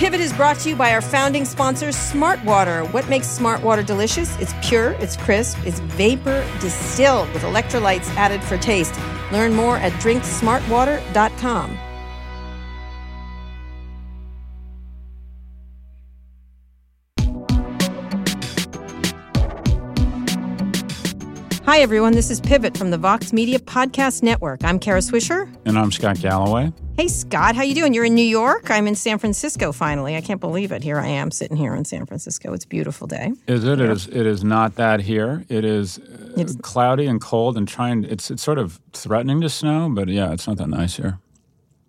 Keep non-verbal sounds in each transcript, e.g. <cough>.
Pivot is brought to you by our founding sponsor, Smart Water. What makes Smart Water delicious? It's pure, it's crisp, it's vapor distilled with electrolytes added for taste. Learn more at drinksmartwater.com. Hi, everyone. This is Pivot from the Vox Media Podcast Network. I'm Kara Swisher. And I'm Scott Galloway. Hey, Scott. How you doing? You're in New York. I'm in San Francisco. Finally, I can't believe it. Here I am, sitting here in San Francisco. It's a beautiful day. Is it? Yeah. It is. It is not that here. It is uh, it's, cloudy and cold and trying. It's it's sort of threatening to snow, but yeah, it's not that nice here.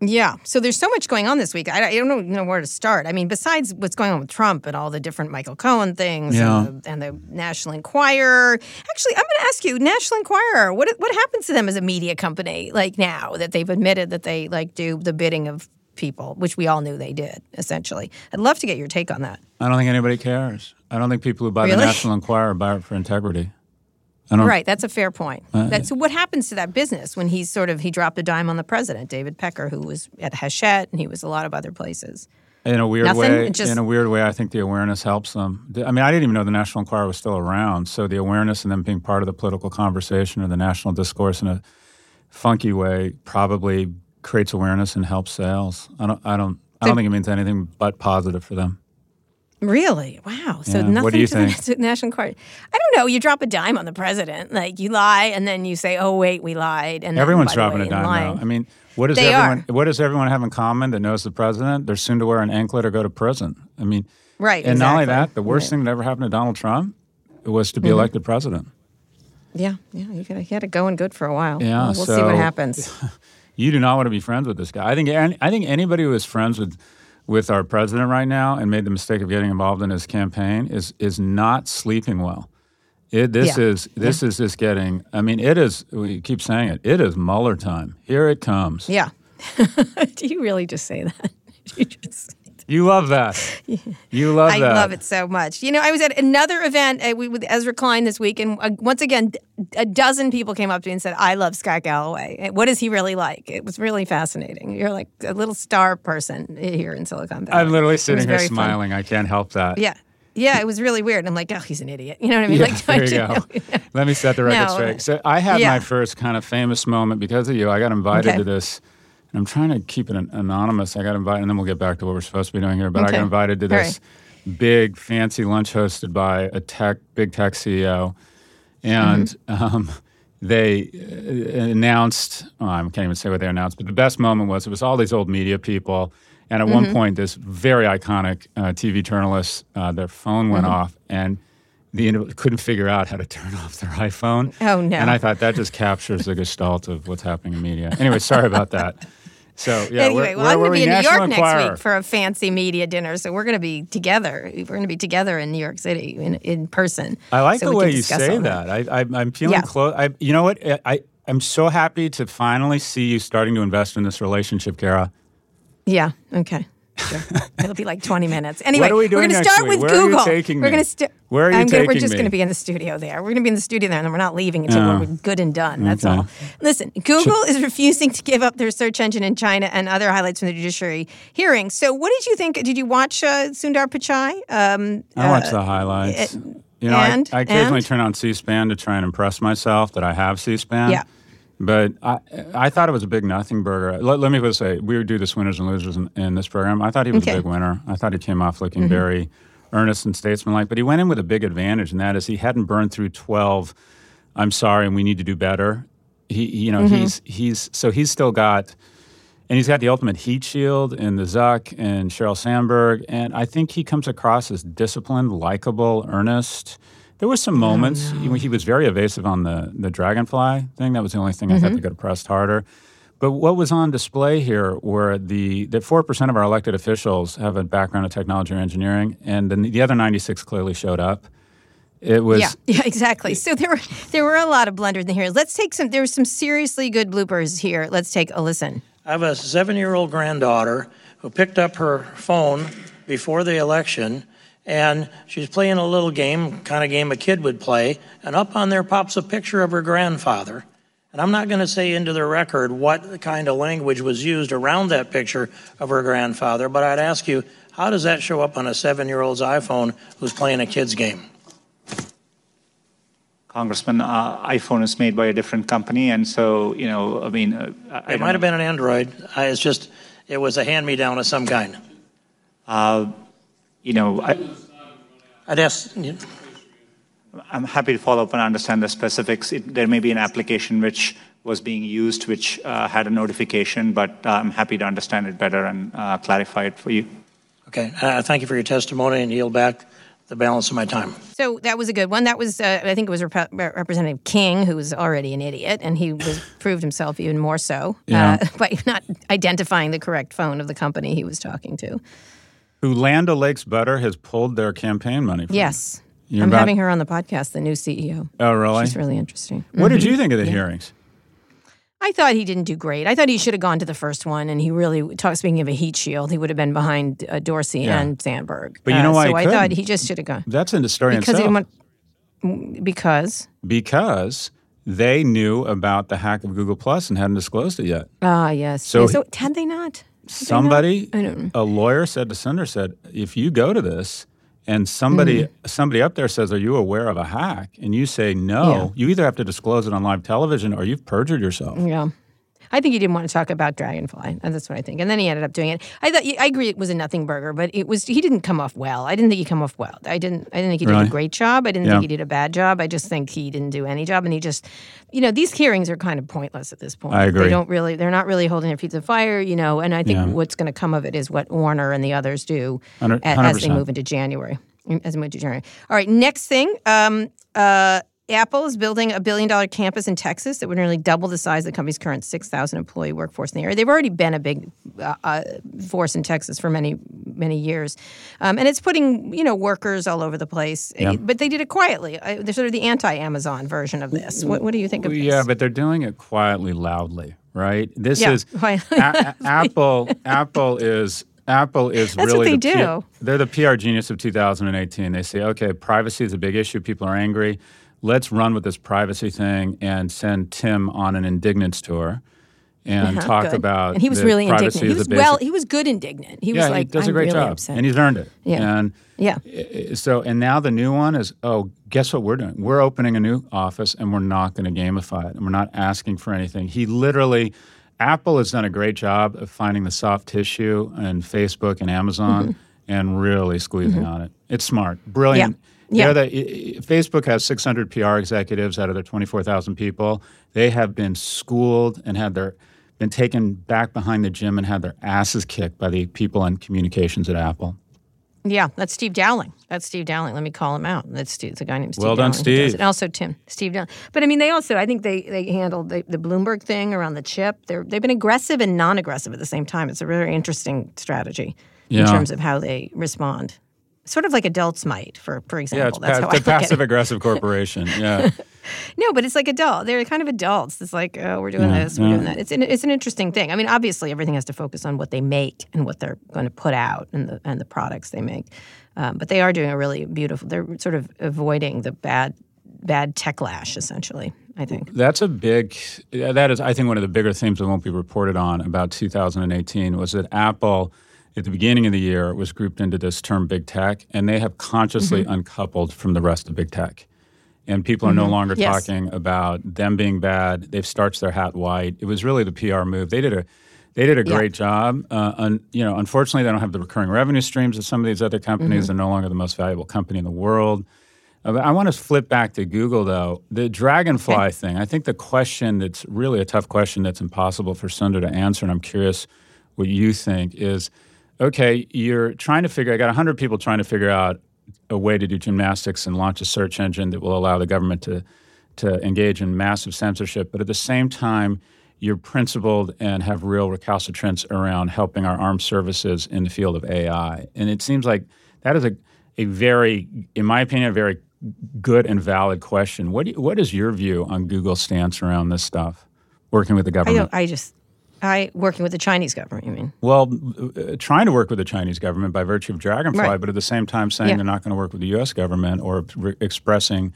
Yeah. So there's so much going on this week. I, I don't know where to start. I mean, besides what's going on with Trump and all the different Michael Cohen things yeah. and, the, and, the, National Enquirer. Actually, I'm going to ask you, National Enquirer, what what happens to them as a media company like now that they've admitted that they like do the bidding of people, which we all knew they did essentially. I'd love to get your take on that. I don't think anybody cares. I don't think people who buy really? the National Enquirer buy it for integrity. Right, that's a fair point. Uh, that's what happens to that business when he's sort of he dropped a dime on the president, David Pecker, who was at Hachette and he was a lot of other places. In a weird Nothing? way, just, in a weird way, I think the awareness helps them. I mean, I didn't even know the National Enquirer was still around, so the awareness and them being part of the political conversation or the national discourse in a funky way probably creates awareness and helps sales. I don't, I don't, I don't think it means anything but positive for them. Really? Wow. So yeah. nothing what do you to think? the <laughs> National Enquirer. I don't know. You drop a dime on the president. Like you lie and then you say, "Oh wait, we lied." And everyone's then, dropping way, a dime now. I mean, what does they everyone are. what does everyone have in common that knows the president? They're soon to wear an anklet or go to prison. I mean, right. And exactly. not only that, the worst right. thing that ever happened to Donald Trump was to be mm-hmm. elected president. Yeah, yeah. You got he had it going good for a while. Yeah, well, we'll so see what happens. <laughs> you do not want to be friends with this guy. I think I think anybody who is friends with with our president right now and made the mistake of getting involved in his campaign is is not sleeping well. It, this yeah. is this yeah. is just getting. I mean, it is. We keep saying it. It is Mueller time. Here it comes. Yeah. <laughs> Do you really just say that? <laughs> you just. You love that. <laughs> You love I that. I love it so much. You know, I was at another event uh, with Ezra Klein this week, and uh, once again, a dozen people came up to me and said, "I love Scott Galloway. What is he really like?" It was really fascinating. You're like a little star person here in Silicon Valley. I'm literally sitting here smiling. Fun. I can't help that. Yeah. Yeah, it was really weird. I'm like, oh, he's an idiot. You know what I mean? Yeah, like, there you go. <laughs> Know? Let me set the record no. straight. So I had yeah. my first kind of famous moment because of you. I got invited okay. to this and I'm trying to keep it anonymous. I got invited, and then we'll get back to what we're supposed to be doing here. But okay. I got invited to this right. big, fancy lunch hosted by a tech, big tech CEO, and mm-hmm. um, they uh, announced. Oh, I can't even say what they announced, but the best moment was it was all these old media people, and at mm-hmm. one point, this very iconic uh, TV journalist, uh, their phone went mm-hmm. off, and the couldn't figure out how to turn <laughs> off their iPhone. Oh no! And I thought that just captures the gestalt of what's happening in media. Anyway, sorry about that. <laughs> So yeah, anyway, we're, well, I'm going to be in National New York Enquirer. next week for a fancy media dinner, so we're going to be together. We're going to be together in New York City in, in person. I like so the way you say that. that. I, I, am feeling yeah. close. I, you know what? I, I'm so happy to finally see you starting to invest in this relationship, Kara. Yeah. Okay. Sure. It'll be like 20 minutes. Anyway, what are we doing are going to start week? with Where Google. Are you taking we're going to st- Where are you I'm taking gonna, We're just going to be in the studio there. We're going to be in the studio there, and then we're not leaving until Oh. we're good and done. That's Okay. all. Listen, Google is refusing to give up their search engine in China and other highlights from the judiciary hearing. So, what did you think? Did you watch uh, Sundar Pichai? Um, I watch uh, the highlights. it- you know, and- I, I occasionally and? turn on C-SPAN to try and impress myself that I have C-SPAN. Yeah. But I, I thought it was a big nothing burger. Let, let me just say, we would do this winners and losers in, in this program. I thought he was Okay. a big winner. I thought he came off looking Mm-hmm. very earnest and statesmanlike. But he went in with a big advantage, and that is he hadn't burned through twelve. I'm sorry, and we need to do better. He, he- you know, Mm-hmm. he's he's so he's still got, and he's got the ultimate heat shield in the Zuck and Sheryl Sandberg, and I think he comes across as disciplined, likable, earnest. There were some moments oh, he, he was very evasive on the the dragonfly thing. That was the only thing I thought they could have pressed harder. But what was on display here were the that four percent of our elected officials have a background in technology or engineering, and then the other ninety six clearly showed up. It was Yeah, <laughs> yeah, exactly. So there were there were a lot of blunders in here. Let's take some. There were some seriously good bloopers here. Let's take a listen. I have a seven year old granddaughter who picked up her phone before the election and she's playing a little game, kind of game a kid would play, and up on there pops a picture of her grandfather. And I'm not going to say into the record what kind of language was used around that picture of her grandfather, but I'd ask you, How does that show up on a seven year old's iPhone who's playing a kid's game? Congressman, uh, iPhone is made by a different company, and so you know, I mean, uh, I it might have been an Android. I, it's just it was a hand me down of some kind. Uh, you know, I, I'd ask. You know, I'm happy to follow up and understand the specifics. It, there may be an application which was being used which uh, had a notification, but uh, I'm happy to understand it better and uh, clarify it for you. Okay. Uh, thank you for your testimony and yield back the balance of my time. So that was a good one. That was, uh, I think it was Rep- Representative King, who was already an idiot, and he was <laughs> proved himself even more so Yeah. uh, <laughs> by not identifying the correct phone of the company he was talking to. Who Land O'Lakes Butter has pulled their campaign money from. Yes. You're I'm about- having her on the podcast, the new CEO. Oh, really? She's really interesting. What did you think of the hearings? I thought he didn't do great. I thought he should have gone to the first one, and he really, talk, speaking of a heat shield, he would have been behind uh, Dorsey Yeah. and Sandberg. But you know Uh, why So he I thought couldn't? he just should have gone That's in the story because he itself. didn't want. Because because they knew about the hack of Google Plus and hadn't disclosed it yet. ah yes. So Yeah, he- so had they not? Had they not? Somebody, I don't a lawyer said to Senator said, if you go to this and somebody Mm-hmm. somebody up there says, "Are you aware of a hack?" and you say no, you either have to disclose it on live television or you've perjured yourself. Yeah. I think he didn't want to talk about Dragonfly. and That's what I think. And then he ended up doing it. I thought I agree it was a nothing burger, but it was he didn't come off well. I didn't think he come off well. I didn't I didn't think he did Really? a great job. I didn't Yeah. think he did a bad job. I just think he didn't do any job and he just you know, these hearings are kind of pointless at this point. I agree. They don't really they're not really holding their feet to the fire, you know, and I think Yeah. what's going to come of it is what Warner and the others do Hundred- a- as they move into January. As we move to January. All right, next thing. Um, uh, Apple is building a billion dollar campus in Texas that would nearly double the size of the company's current 6,000 employee workforce in the area. They've already been a big uh, uh, force in Texas for many, many years. Um, and it's putting, you know, workers all over the place. Yeah. But they did it quietly. Uh, they're sort of the anti Amazon version of this. What, what do you think of this? Yeah, but they're doing it quietly, loudly, right? This Yeah, is. A- A- Apple. Apple is Apple is That's what really they the P- do. they're the PR genius of 2018. They say, okay, privacy is a big issue. People are angry. Let's run with this privacy thing and send Tim on an indignance tour and Uh-huh, talk good. about. And he was really indignant. He was well. He was good indignant. He yeah, was like, he does a great really job, upset. and he's earned it. Yeah. And yeah. so, and now the new one is, oh, guess what we're doing? We're opening a new office, and we're not going to gamify it, and we're not asking for anything. He literally, Apple has done a great job of finding the soft tissue and Facebook and Amazon, Mm-hmm. and really squeezing on it. It's smart, brilliant. Yeah. They're the, i- i- Facebook has 600 PR executives out of their 24,000 people. They have been schooled and had their been taken back behind the gym and had their asses kicked by the people in communications at Apple. Yeah, that's Steve Dowling. That's Steve Dowling. Let me call him out. That's Steve, it's a guy named Steve Well done, Dowling who Steve. And also Tim, Steve Dowling. But I mean, they also, I think they they handled the, the Bloomberg thing around the chip. They're they've been aggressive and non-aggressive at the same time. It's a very interesting strategy in terms of how they respond. Sort of like adults might, for for example. Yeah, it's that's pa- how I the passive aggressive corporation. <laughs> Yeah. No, but it's like adult. They're kind of adults. It's like, oh, we're doing Yeah, this, we're yeah. doing that. It's an, it's an interesting thing. I mean, obviously, everything has to focus on what they make and what they're going to put out and the and the products they make. Um, but they are doing a really beautiful. They're sort of avoiding the bad bad techlash, essentially. I think. That's a big. That is, I think, one of the bigger themes that won't be reported on about 2018 was that Apple, at the beginning of the year, was grouped into this term big tech, and they have consciously Mm-hmm. uncoupled from the rest of big tech. And people are no longer Mm-hmm. Yes. talking about them being bad. They've starched their hat white. It was really the PR move. They did a. They did a Yeah. great job. Uh, un, you know, unfortunately, they don't have the recurring revenue streams of some of these other companies. Mm-hmm. They're no longer the most valuable company in the world. Uh, I want to flip back to Google, though. The Dragonfly thing, I think the question that's really a tough question that's impossible for Sundar to answer, and I'm curious what you think is okay, you're trying to figure, I got 100 people trying to figure out a way to do gymnastics and launch a search engine that will allow the government to, to engage in massive censorship. But at the same time, you're principled and have real recalcitrance around helping our armed services in the field of AI. And it seems like that is a, a very, in my opinion, a very good and valid question. What, do you, what is your view on Google's stance around this stuff, working with the government? don't. I just. I working with the Chinese government. You mean? Well, uh, trying to work with the Chinese government by virtue of Dragonfly, Right. but at the same time saying Yeah. they're not going to work with the U.S. government or re- expressing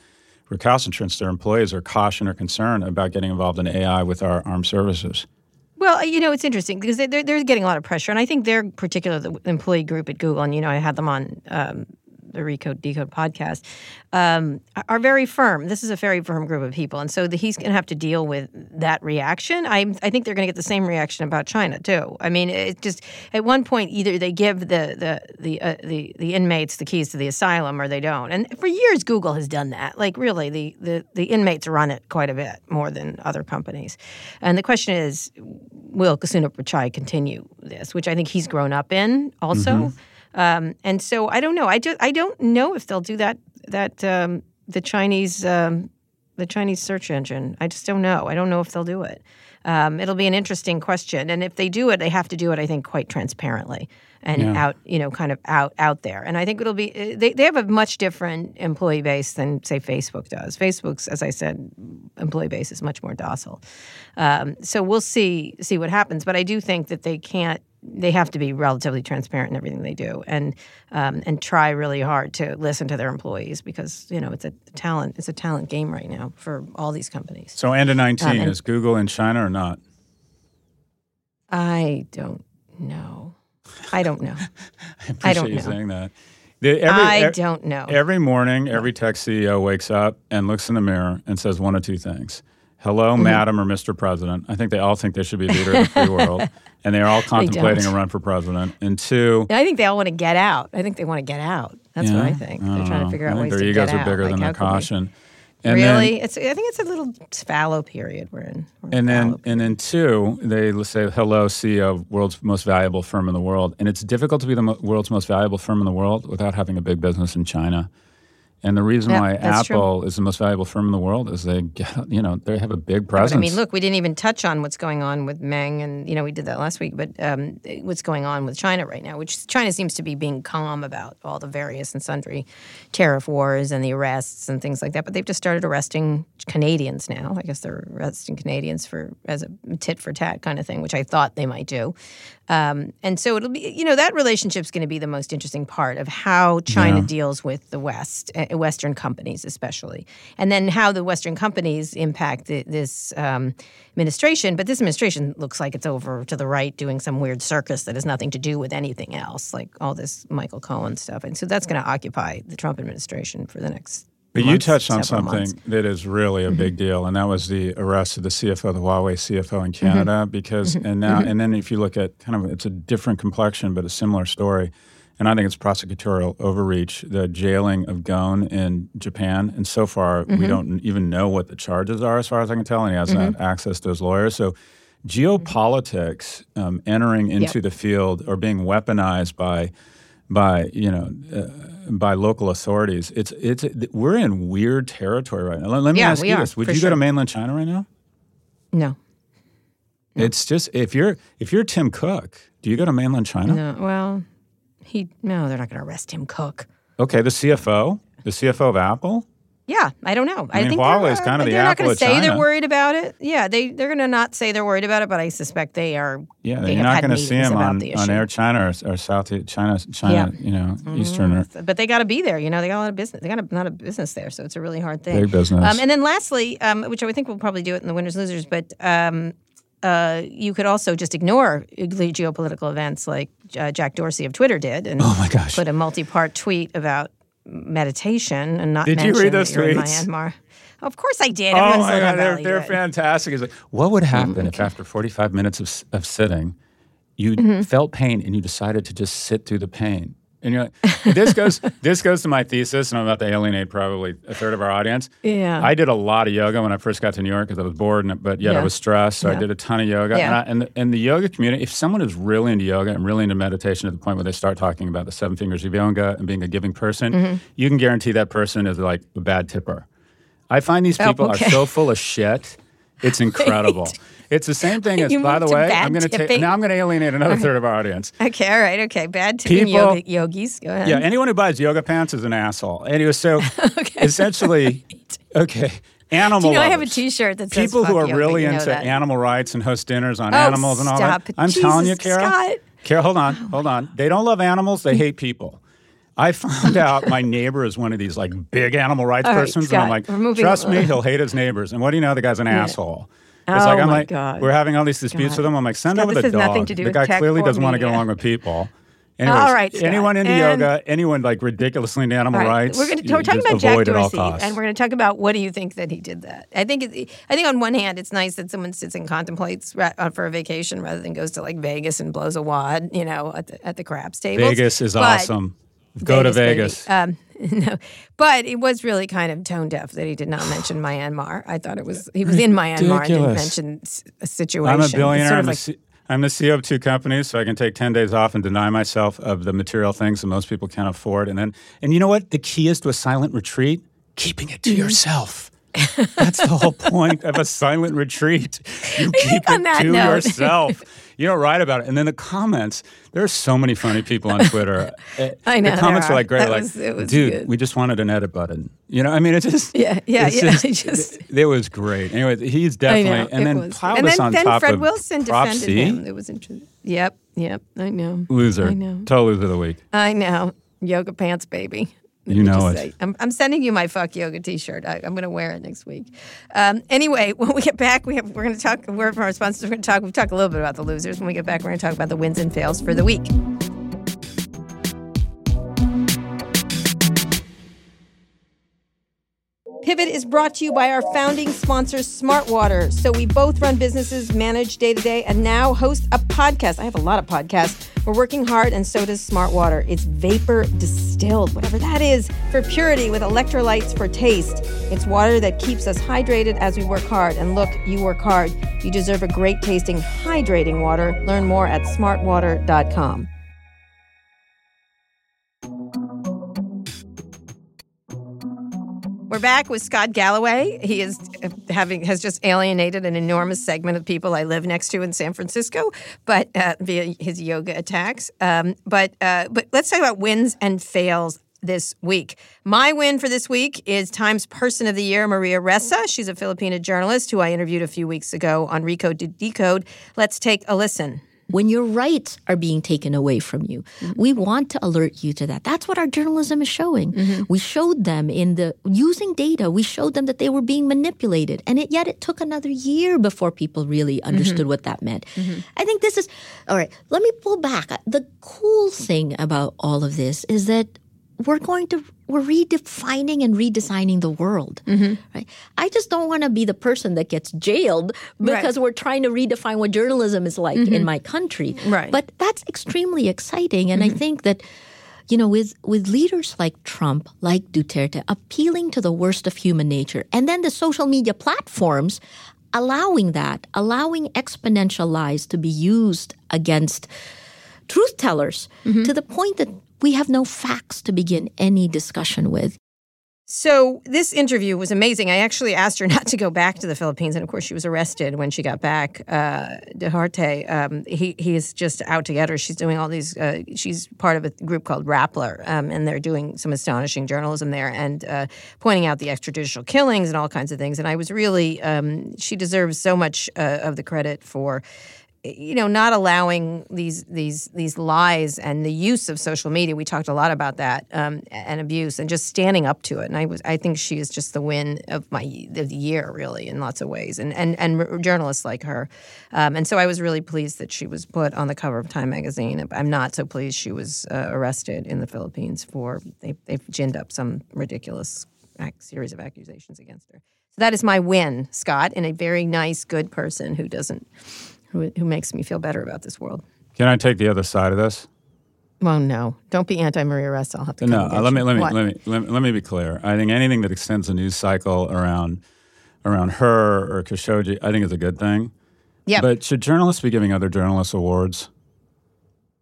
recalcitrance to their employees or caution or concern about getting involved in AI with our armed services. Well, you know, it's interesting because they- they're, they're getting a lot of pressure. And I think their particular the employee group at Google, and, you know, I had them on um, the Recode Decode podcast, um, are very firm. This is a very firm group of people. And so the, he's going to have to deal with that reaction. I, I think they're going to get the same reaction about China, too. I mean, it just, at one point, either they give the, the, the, uh, the, the inmates the keys to the asylum or they don't. And for years, Google has done that. Like, really, the, the, the inmates run it quite a bit more than other companies. And the question is, will Kasuna Pichai continue this, which I think he's grown up in also. Um, and so I don't know. I just I don't know if they'll do that that um, the Chinese um, the Chinese search engine. I just don't know. I don't know if they'll do it. Um, it'll be an interesting question, and if they do it, they have to do it. I think quite transparently and Yeah. out, you know, kind of out out there. And I think it'll be they they have a much different employee base than say Facebook does. Facebook's, as I said, employee base is much more docile. Um, so we'll see see what happens. But I do think that they can't. They have to be relatively transparent in everything they do, and um, and try really hard to listen to their employees because you know it's a talent it's a talent game right now for all these companies. So, end of 19, Um, and- is Google in China or not? I don't know. I don't know. <laughs> I appreciate don't you know. saying that. The- every, I don't know. Every morning, every tech CEO wakes up and looks in the mirror and says one of two things. Hello, Mm-hmm. Madam or Mr. President. I think they all think they should be leader of the free world, <laughs> and they're all contemplating a run for president. And two, I think they all want to get out. I think they want to get out. That's what I think. They're trying know. to figure I out ways their to egos get are out. bigger Like, than their we- caution. And really? Then, it's. I think it's a little fallow period we're in. We're and then, period. and then two, they say, "Hello, CEO of world's most valuable firm in the world." And it's difficult to be the mo- world's most valuable firm in the world without having a big business in China. And the reason Yeah, why that's true. Apple is the most valuable firm in the world is they get, you know, they have a big presence. I mean, look, we didn't even touch on what's going on with Meng, and you know we did that last week. But um, what's going on with China right now, which China seems to be being calm about all the various and sundry tariff wars and the arrests and things like that. But they've just started arresting Canadians now. I guess they're arresting Canadians for as a tit for tat kind of thing, which I thought they might do. Um, and so it'll be, you know, that relationship's going to be the most interesting part of how China deals with the West, uh, Western companies especially, and then how the Western companies impact the, this um, administration. But this administration looks like it's over to the right doing some weird circus that has nothing to do with anything else, like all this Michael Cohen stuff. And so that's going to occupy the Trump administration for the next. But you touched on something months. Mm-hmm. that is really a big deal, and that was the arrest of the CFO, the Huawei CFO in Mm-hmm. Canada. Because and now and then if you look at kind of it's a different complexion, but a similar story. And I think it's prosecutorial overreach, the jailing of Ghosn in Japan. And so far, Mm-hmm. we don't even know what the charges are, as far as I can tell, and he hasn't had access to his lawyers. So geopolitics um, entering into Yep. the field or being weaponized by by you know uh, by local authorities. It's it's we're in weird territory right now. Let, let me Yeah, ask you are, this: Would you go to mainland China right now? No, It's just if you're if you're Tim Cook, do you go to mainland China? no. Well, he no, they're not going to arrest him. Cook. Okay, the CFO, the CFO of Apple. Yeah, I don't know. I, mean, think Huawei's they're, kind of uh, the they're not going to say they're worried about it. Yeah, they they're going to not say they're worried about it, but I suspect they are. Yeah, they have not going to see about on, the on. Air China or, or South China, China, Yeah. Mm-hmm. you know, Eastern. Or, But they got to be there. You know, they got a lot of business. They got a lot of business there, so it's a really hard thing. Big business. Um, and then lastly, um, which I would think we'll probably do it in the winners losers, but um, uh, you could also just ignore geopolitical events like uh, Jack Dorsey of Twitter did, and Oh my gosh. put a multi-part tweet about meditation and not Did you read those that you're tweets? Myanmar. Of course I did. Oh my God, they're, they're fantastic. It's like, what would happen if after 45 minutes of, of sitting, you Mm-hmm. felt pain and you decided to just sit through the pain? And you're like, this goes, <laughs> this goes to my thesis, and I'm about to alienate probably a third of our audience. Yeah. I did a lot of yoga when I first got to New York because I was bored, and, but yet I was stressed. So I did a ton of yoga. Yeah. And, I, and, the, and the yoga community, if someone is really into yoga and really into meditation to the point where they start talking about the seven fingers of yoga and being a giving person, Mm-hmm. you can guarantee that person is like a bad tipper. I find these people Oh, okay. are so full of shit. It's <laughs> incredible. It's the same thing <laughs> as, by the way, I'm going to take now. I'm going to alienate another third of our audience. Okay, all right, okay. Bad tipping People- yoga, yogis. Go ahead. Yeah, anyone who buys yoga pants is an asshole. Anyway, so <laughs> okay. essentially, <laughs> okay, animal. Do you know I have a lovers. T-shirt that says People who are yoga," really into that. animal rights and host dinners on Oh, animals and all that. it. I'm telling you, Jesus, Kara. Scott. Hold on, oh. hold on. They don't love animals. They hate people. I found out my neighbor is one of these like big animal rights All right, persons, and I'm like, trust me, he'll hate his neighbors. And what do you know? The guy's an asshole. It's Oh like I'm my like God. we're having all these disputes God. with him. I'm like, send Scott, over this the has dog. nothing to do the guy clearly doesn't want to get along with people. <laughs> Anyways, All right, Scott. anyone into And- yoga, anyone like <laughs> ridiculously into animal right. rights, We're, gonna, we're talking about Jack avoid at all Dorsey, and we're going to talk about what do you think that he did that. I think it, I think on one hand, it's nice that someone sits and contemplates uh, for a vacation rather than goes to like Vegas and blows a wad, you know, at the, at the craps table. Vegas is But- awesome. Go to. Vegas. Um, <laughs> no, but it was really kind of tone deaf that he did not mention Myanmar. I thought it was he was in Myanmar and didn't mention a situation. I'm a billionaire. Sort I'm, the like, C- I'm the CEO of two companies, so I can take 10 days off and deny myself of the material things that most people can't afford. And then, and you know what? The key is to a silent retreat, keeping it to Mm-hmm. yourself. That's the whole point of a silent retreat. You keep it to note- <laughs> yourself. You don't write about it. And then the comments, there are so many funny people on Twitter. <laughs> I know, The comments are are. like great, like, was- was dude, good. we just wanted an edit button. You know, I mean, it just, Yeah, yeah, it's yeah, <laughs> Just, it just- it was great. Anyway, he's definitely, know, and then and then, on then top Fred of Wilson defended C. him. It was interesting. Yep, yep. I know. Loser. I know. Total loser of the week. I know. Yoga pants, baby. You know it. say. I'm, I'm sending you my fuck yoga T-shirt. I, I'm going to wear it next week. Um, anyway, <laughs> when we get back, we have we're going to talk. Word from our sponsors. We're going to talk. We've talked a little bit about the losers. When we get back, we're going to talk about the wins and fails for the week. Pivot is brought to you by our founding sponsor, Smartwater. So we both run businesses, manage day to day, and now host a podcast. I have a lot of podcasts. We're working hard, and so does Smartwater. It's vapor distilled, whatever that is, for purity with electrolytes for taste. It's water that keeps us hydrated as we work hard. And look, you work hard. You deserve a great tasting, hydrating water. Learn more at smartwater.com. We're back with Scott Galloway. He is having has just alienated an enormous segment of people I live next to in San Francisco, but uh, via his yoga attacks. Um, but uh, but let's talk about wins and fails this week. My win for this week is Times Person of the Year, Maria Ressa. She's a Filipina journalist who I interviewed a few weeks ago on Recode to Decode. Let's take a listen. When your rights are being taken away from you. Mm-hmm. We want to alert you to that. That's what our journalism is showing. Mm-hmm. We showed them in the using data, we showed them that they were being manipulated. And it, yet it took another year before people really mm-hmm. understood what that meant. I think this is all right. Let me pull back. The cool thing about all of this is that we're going to we're redefining and redesigning the world mm-hmm. right? I just don't want to be the person that gets jailed because we're trying to redefine what journalism is like in mm-hmm. my country. Right. but that's extremely exciting and i mm-hmm. think that you know with with leaders like trump like duterte appealing to the worst of human nature and then the social media platforms allowing that allowing exponential lies to be used against truth tellers to the point that we have no facts to begin any discussion with. So this interview was amazing. I actually asked her <laughs> not to go back to the Philippines, and of course, she was arrested when she got back. Uh, Duterte, um, he he is just out to get her. She's doing all these. Uh, she's part of a group called Rappler, um, and they're doing some astonishing journalism there and uh, pointing out the extrajudicial killings and all kinds of things. And I was really, um, she deserves so much uh, of the credit for you know not allowing these these these lies and the use of social media. We talked a lot about that um, and abuse and just standing up to it. And i was i think she is just the win of my of the year really in lots of ways. And and and journalists like her. Um, and so i was really pleased that she was put on the cover of time magazine. I'm not so pleased she was uh, arrested in the philippines for they, they've ginned up some ridiculous ac- series of accusations against her. So that is my win scott and a very nice good person who doesn't who, who makes me feel better about this world. Can I take the other side of this? Well, no, don't be anti Maria Ressa. I'll have to. No, come and get let me let me, let me let me let me be clear. I think anything that extends the news cycle around around her or Khashoggi, I think is a good thing. Yeah. But should journalists be giving other journalists awards?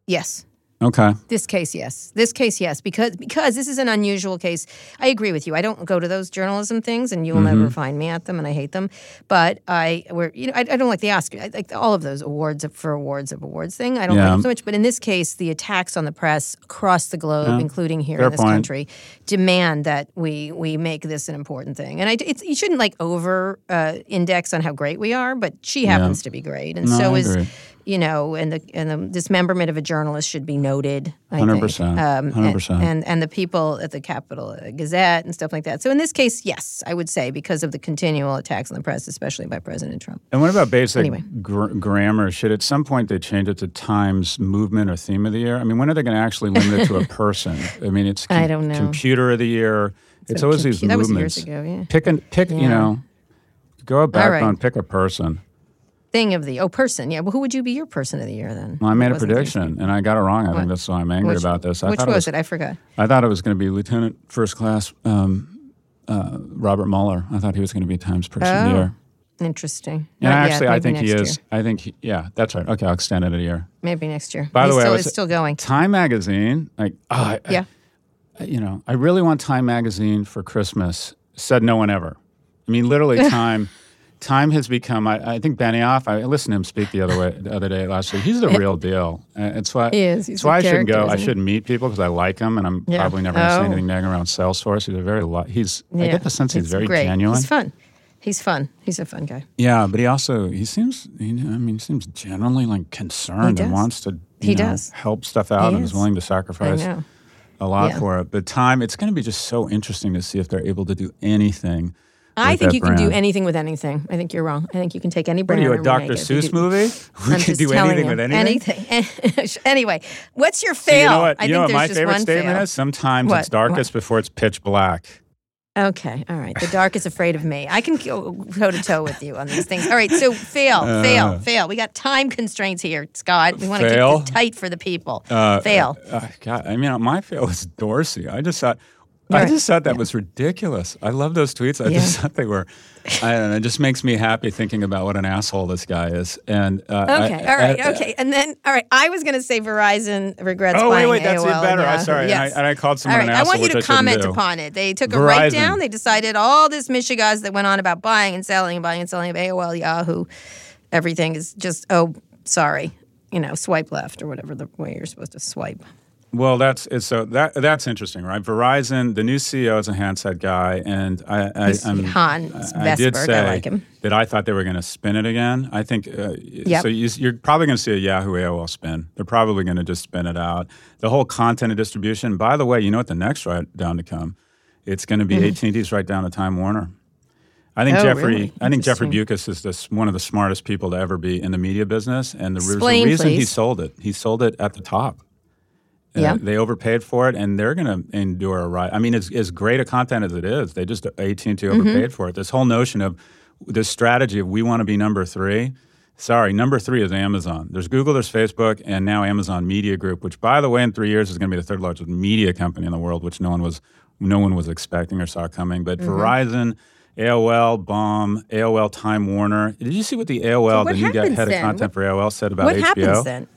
Yes. Okay. This case, yes. This case, yes, because because this is an unusual case. I agree with you. I don't go to those journalism things, and you will Mm-hmm. never find me at them, and I hate them. But I, were you know, I, I don't like the Oscar, I like all of those awards for awards of awards thing. I don't like them so much. But in this case, the attacks on the press across the globe, including here Fair in this point. country, demand that we we make this an important thing. And I, it's, you shouldn't like over uh, index on how great we are, but she happens to be great, and No, so is you know, and the and the dismemberment of a journalist should be noted. I think. 100%, Um, 100%. And, and and the people at the Capitol Gazette and stuff like that. So in this case, yes, I would say because of the continual attacks on the press, especially by President Trump. And what about basic Anyway. gr- grammar? Should at some point they change it to Times movement or theme of the year? I mean, when are they going to actually limit it to a <laughs> person? I mean, it's I don't know. computer of the year. It's always these compu- that was movements. years ago, yeah. Pick a pick. You know, go back right. backbone. Pick a person. Thing of the oh person, yeah. Well, who would you be your person of the year then? Well, I made a prediction and I got it wrong. I What? think that's why I'm angry Which- about this. I Which thought was, it was, it? I forgot. I thought it was going to be Lieutenant First Class um, uh, Robert Mueller. I thought he was going to be Times Person of the Oh. Year. Interesting. And Not yet, actually, I think he is. year. I think, he, yeah, that's right. Okay, I'll extend it a year. Maybe next year. By the He's way, still, it's still going. Time Magazine, like, oh, I, I- Yeah. you know, I really want Time Magazine for Christmas. Said no one ever. I mean, literally, <laughs> Time. Time has become. I, I think Benioff. I listened to him speak the other way the other day last week. He's the real deal. It's why. He is. He's It's why I shouldn't go. I shouldn't meet people because I like him, and I'm Yeah. probably never going to say Oh. anything negative around Salesforce. He's a very. Li- he's. I get the sense he's It's very great. genuine. He's fun. He's fun. He's a fun guy. Yeah, but he also he seems. You know, I mean, he seems genuinely like concerned and wants to. He know, does. help stuff out He and is is. willing to sacrifice a lot Yeah. for it. But time, it's going to be just so interesting to see if they're able to do anything. I think that you can do anything with anything. I think you're wrong. I think you can take any What brand. are you, a Dr. Seuss do- movie? <laughs> We I'm can do anything you. with anything. Anything. <laughs> anyway, what's your So you know what? I You think know what my just favorite statement fail. is? Sometimes What? it's darkest before it's pitch black. Okay, all right. The dark is afraid of me. I can go toe to toe with you on these things. All right, so fail, Uh. fail, fail. We got time constraints here, Scott. We want to keep Fail? this tight for the people. Uh, fail. Uh, God, I mean, my fail was Dorsey. I just thought. I just thought that was ridiculous. I love those tweets. I just thought they were. I don't know. It just makes me happy thinking about what an asshole this guy is. And uh, I- Okay, all right, I- okay. And then, all right, I was going to say Verizon regrets Oh, wait, wait, that's AOL even better. I'm sorry. And I- and I called All someone right, an I want you to comment upon it. They took a write down. They decided all this mishigas that went on about buying and selling and buying and selling of AOL, Yahoo, everything is just, oh, sorry, you know, swipe left or whatever the way you're supposed to swipe. Well, that's it's so that that's interesting, right? Verizon, the new CEO is a handset guy, and I, I I'm, Hans I did Vestberg. I say like him. that I thought they were going to spin it again. I think uh, Yep. so. You, you're probably going to see a Yahoo AOL spin. They're probably going to just spin it out. The whole content and distribution. By the way, you know what the next right down to come? It's going to be AT&T's right down to Time Warner. I think Mm-hmm. Oh, Jeffrey. really? I think Jeffrey Interesting. Is this, one of the smartest people to ever be in the media business, and the, Explain, reason he sold it. He sold it at the top. Uh, Yeah. they overpaid for it, and they're going to endure a ride. I mean, it's as great a content as it is. They just AT and T overpaid Mm-hmm. for it. This whole notion of this strategy of we want to be number three. Sorry, number three is Amazon. There's Google, there's Facebook, and now Amazon Media Group, which, by the way, in three years is going to be the third largest media company in the world, which no one was no one was expecting or saw coming. Mm-hmm. But Verizon. AOL, Bomb, AOL, Time Warner. Did you see what the AOL, what the new head of content for AOL, said about What HBO? happens then?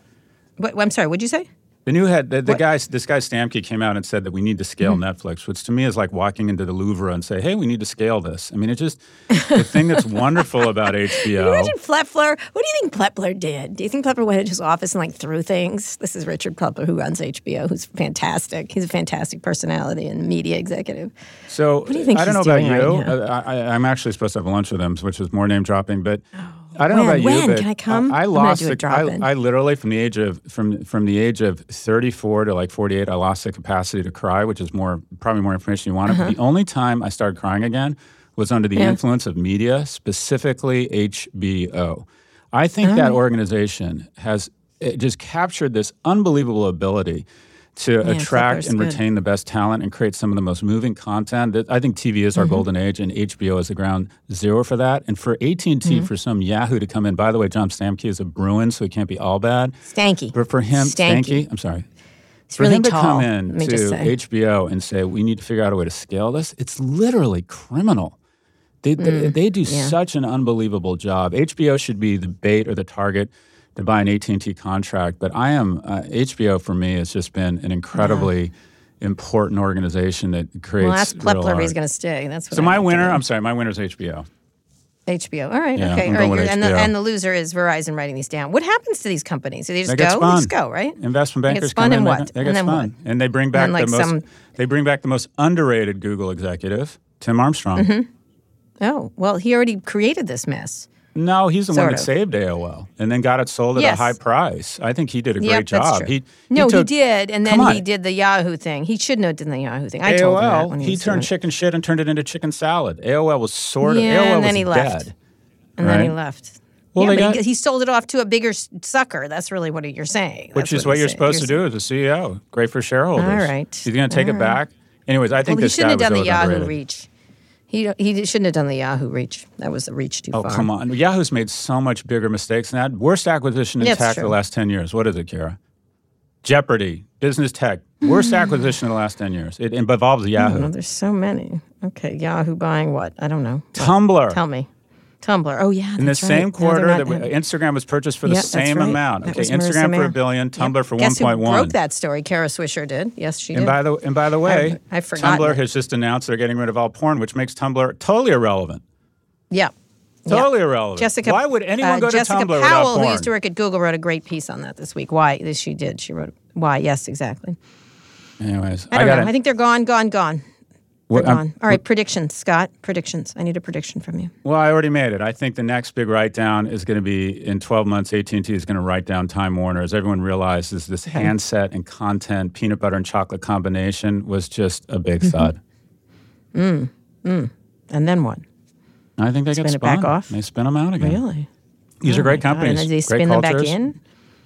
What, I'm sorry, what'd you say? The new head, the, the guy, this guy Stamke came out and said that we need to scale Mm-hmm. Netflix, which to me is like walking into the Louvre and say, "Hey, we need to scale this." I mean, it's just the thing that's <laughs> wonderful about Can you HBO. imagine Plepler? What do you think Plepler did? Do you think Plepler went into his office and like threw things? This is Richard Plepler, who runs HBO, who's fantastic. He's a fantastic personality and media executive. So what do you think I don't know about you. right? I, I, I'm actually supposed to have lunch with him, which is more name dropping, but. I don't know When? about you, When? but Can I come? I, gonna lost do a the, drop-in. I, I literally from the age of from from the age of 34 to like 48, I lost the capacity to cry, which is more probably more information you wanted. But the only time I started crying again was under the Uh-huh. Yeah. influence of media, specifically HBO. I think that Oh. organization has it just captured this unbelievable ability to attract Plepler's and good. retain the best talent and create some of the most moving content. I think TV is our Mm-hmm. golden age, and HBO is the ground zero for that. And for AT and T, Mm-hmm. for some Yahoo to come in. By the way, John Stamke is a Bruin, so he can't be all bad. Stankey. But for him, Stankey. Stankey, I'm sorry. He's For really him to come in to. HBO and say we need to figure out a way to scale this, it's literally criminal. They they, they do Mm, yeah. such an unbelievable job. HBO should be the bait or the target to buy an AT and T contract, but I am uh, HBO for me has just been an incredibly important organization that creates. well, that's Plepler. if He's going to stay. That's So I my winner. I'm sorry, my winner is HBO. HBO. All right. Yeah, okay. All right. and, the, and the loser is Verizon writing these down. What happens to these companies? Do they just They go? They just go, right? Investment They get bankers spun come in. and they- what? They, And get then spun, what? and they bring back like, the most. some- They bring back the most underrated Google executive, Tim Armstrong. Mm-hmm. Oh, well, he already created this mess. No, he's the one Sort that of. saved AOL and then got it sold at Yes. a high price. I think he did a great Yep, that's job. true. He, no, he, did, and then he did the Yahoo thing. He shouldn't have done the Yahoo thing. I told him that AOL. when He, was turned chicken shit and turned it into chicken salad. AOL was sort of Yeah, AOL and then was he left. dead. and then he left. Well, yeah, got- he, he sold it off to a bigger sucker. That's really what you're saying. Which is what he's you're saying. supposed to You're do as a CEO. Great for shareholders. All right. He's going to take it back. Anyways, I think Well, he shouldn't have done the Yahoo reach. He he shouldn't have done the Yahoo reach. That was a reach too Oh, far. come on. Yahoo's made so much bigger mistakes than that. Worst acquisition in it's tech the last 10 years. What is it, Kara? Jeopardy, business tech. Worst Hmm. acquisition in the last 10 years. It involves Yahoo. Well, there's so many. Okay, Yahoo buying what? I don't know. Tumblr. Tell me. Tumblr. Oh yeah. in the right. same No, quarter not- that we- Instagram was purchased for the same right. amount. That Okay, Marissa Instagram for a billion, Yep. Tumblr for Guess who 1.1. broke that story? Kara Swisher did. Yes, she did. And by the and by the way, I forgot Tumblr it. has just announced they're getting rid of all porn, which makes Tumblr totally irrelevant. yeah. Totally Yeah. irrelevant. Jessica, Why would anyone uh, go to Jessica Tumblr without Powell, porn? who used to work at Google, wrote a great piece on that this week. Why? This she did. She wrote why? Yes, exactly. Anyways, I don't got know. I think they're gone, gone, gone. They're Well, I'm- All right, predictions, Scott. Predictions. I need a prediction from you. Well, I already made it. I think the next big write down is going to be in 12 months. AT&T is going to write down Time Warner. As everyone realizes, this handset and content peanut butter and chocolate combination was just a big Mm-hmm. thud. And then what? I think they get Spin it back spun. off? They spin them out again. Really? These Oh are great my God. companies. And then they great spin them back cultures. in.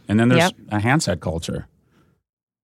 And then there's Yep. a handset culture.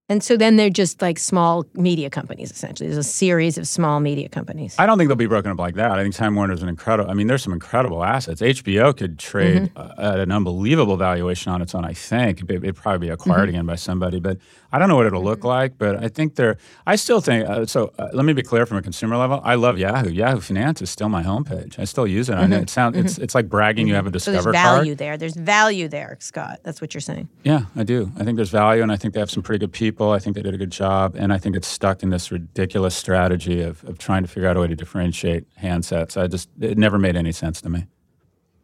And so then they're just like small media companies, essentially. There's a series of small media companies. I don't think they'll be broken up like that. I think Time Warner is an incredible. I mean, there's some incredible assets. HBO could trade Mm-hmm. uh, at an unbelievable valuation on its own. I think it, it'd probably be acquired Mm-hmm. again by somebody, but I don't know what it'll look like. But I think they're. I still think. Uh, so uh, let me be clear from a consumer level. I love Yahoo. Yahoo Finance is still my homepage. I still use it. I know it sounds. It's it's like bragging. You have a Mm-hmm. so there's value card. there. There's value there, Scott. That's what you're saying. Yeah, I do. I think there's value, and I think they have some pretty good people. I think they did a good job, and I think it's stuck in this ridiculous strategy of, of trying to figure out a way to differentiate handsets. I just it never made any sense to me.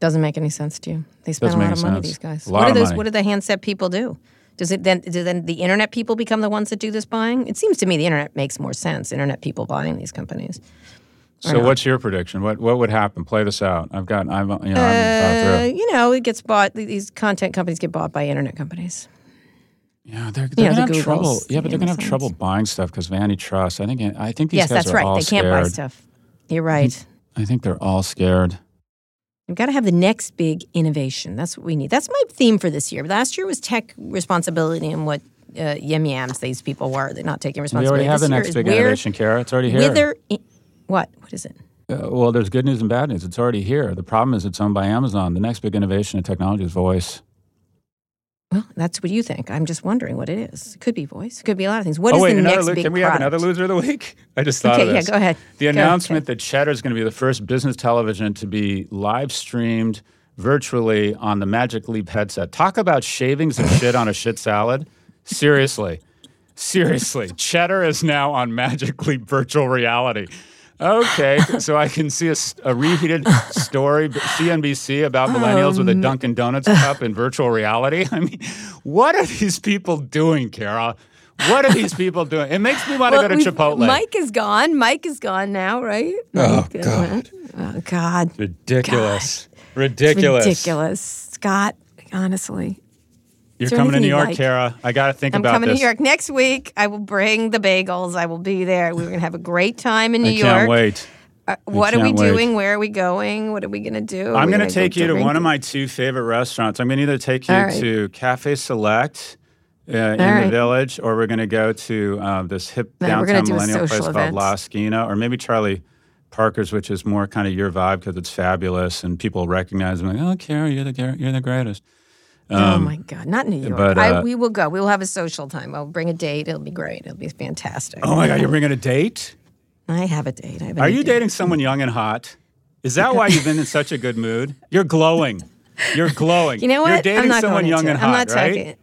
Doesn't make any sense to you. They spend Doesn't a lot of money, sense. these guys. A lot what of do those money. what do the handset people do? Does it then do then the internet people become the ones that do this buying? It seems to me the internet makes more sense. Internet people buying these companies. So, what's your prediction? What what would happen? Play this out. I've got. I'm you know. I haven't Uh, through. you know, it gets bought. These content companies get bought by internet companies. Yeah, they're, they're know, gonna the have trouble. Yeah, but they're gonna have trouble buying stuff because of antitrust. I think. I think these guys are all scared. yes, guys that's are right. all They can't buy stuff. You're right. I think they're all scared. We've got to have the next big innovation. That's what we need. That's my theme for this year. Last year was tech responsibility and what uh, yams these people were. They're not taking responsibility. We already have This the next big where- innovation, Kara. It's already here. Wither, what? What is it? Uh, well, there's good news and bad news. It's already here. The problem is it's owned by Amazon. The next big innovation in technology is voice. Well, that's what you think. I'm just wondering what it is. It could be voice. It could be a lot of things. What oh is wait, the next lo- big can we have another loser of the week? <laughs> I just thought Okay, of yeah, go ahead. The Go, announcement that Cheddar is going to be the first business television to be live streamed virtually on the Magic Leap headset. Talk about shavings of shit on a shit salad. Seriously. Seriously. Cheddar is now on Magic Leap virtual reality. Okay, so I can see a reheated story, CNBC, about millennials with a Um, Dunkin' Donuts cup in virtual reality. <laughs> I mean, what are these people doing, Kara? What are these people doing? It makes me want to Well, go to Chipotle. Mike is gone. Mike is gone now, right? Oh, Mike, uh, God. Oh God. Ridiculous. Ridiculous. Ridiculous. Scott, honestly. You're coming to New York, like? Kara. I got to think I'm about coming to New York next week. I will bring the bagels. I will be there. We're going to have a great time in New I York. can't wait. Uh, what are we wait. doing? Where are we going? What are we going to do? I'm going to take you to one of my two favorite restaurants. I'm going to either take you right. to Cafe Select uh, in the village, or we're going to go to uh, this hip No, downtown millennial place social called. La Esquina, or maybe Charlie Parker's, which is more kind of your vibe because it's fabulous and people recognize me. Like, oh, Kara, you're the you're the greatest. Oh my God, not New York. but, I, uh, we will go. We will have a social time. I'll bring a date. It'll be great. It'll be fantastic. Oh my God, you're bringing a date? I have a date. I have Are you date. dating someone young and hot? Is that why you've been in such a good mood? You're glowing. You're glowing. You know what? You're dating I'm not someone young and it. I'm not right?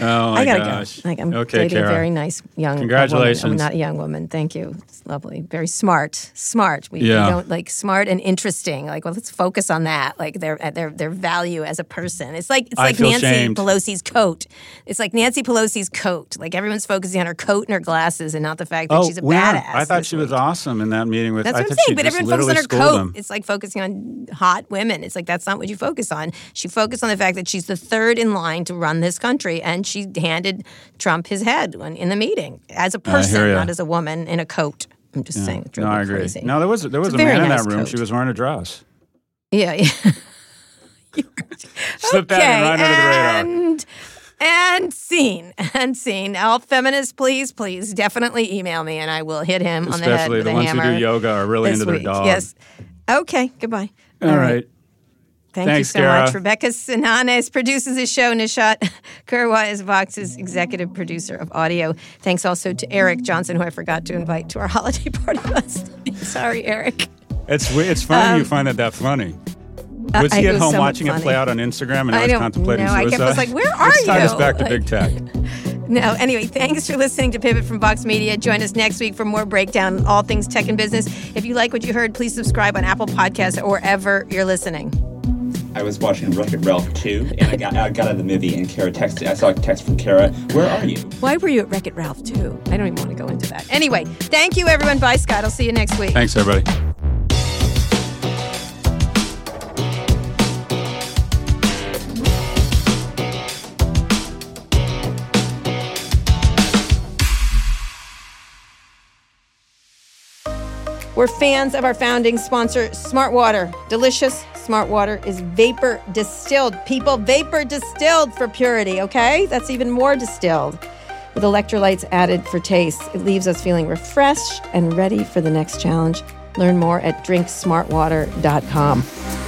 Oh my I gotta gosh. go. Like I'm okay, dating a very nice young Congratulations. Woman. I'm not a young woman. Thank you. It's lovely. Very smart. Smart. We, we don't like smart and interesting. Like, well, let's focus on that. Like their uh, their their value as a person. It's like it's I like Nancy shamed. Pelosi's coat. It's like Nancy Pelosi's coat. Like everyone's focusing on her coat and her glasses and not the fact that Oh, she's a where? badass. I thought she was awesome in that meeting with. That's I what I'm saying. But everyone focuses on her coat. him. It's like focusing on hot women. It's like that's not what you focus on. She focused on the fact that she's the third in line to run this country, and she handed Trump his head when, in the meeting as a person, not as a woman in a coat. I'm just saying. It drove No, I agree. Crazy. No, there was there was It's a man in that room. coat. She was wearing a dress. Yeah, yeah. <laughs> Slipped that in right under the radar. and and scene and scene. All feminists, please, please, definitely email me, and I will hit him on the head Especially with the a ones who do yoga are really into their week. dog. Yes. Okay. Goodbye. All right. Thank Thanks, you so much. Rebecca Sananes produces this show. Nishat <laughs> Kurwa is Vox's executive producer of audio. Thanks also to Eric Johnson, who I forgot to invite to our <laughs> holiday party last night. <laughs> Sorry, Eric. It's it's funny you find that that funny. Was Um, I- he at home somewhat watching it play out on Instagram and I, I was contemplating know. I suicide? kept- I was like, "Where are Let's tie this back to Like- big tech. No, anyway, thanks for listening to Pivot from Vox Media. Join us next week for more breakdown on all things tech and business. If you like what you heard, please subscribe on Apple Podcasts or wherever you're listening. I was watching Wreck It Ralph 2, and I got, I got out of the movie, and Kara texted. I saw a text from Kara. Where are you? Why were you at Wreck It Ralph too? I don't even want to go into that. Anyway, thank you everyone. Bye, Scott. I'll see you next week. Thanks, everybody. We're fans of our founding sponsor, Smart Water. Delicious Smart Water is vapor distilled. People, vapor distilled for purity, okay? That's even more distilled. With electrolytes added for taste, it leaves us feeling refreshed and ready for the next challenge. Learn more at drinksmartwater.com.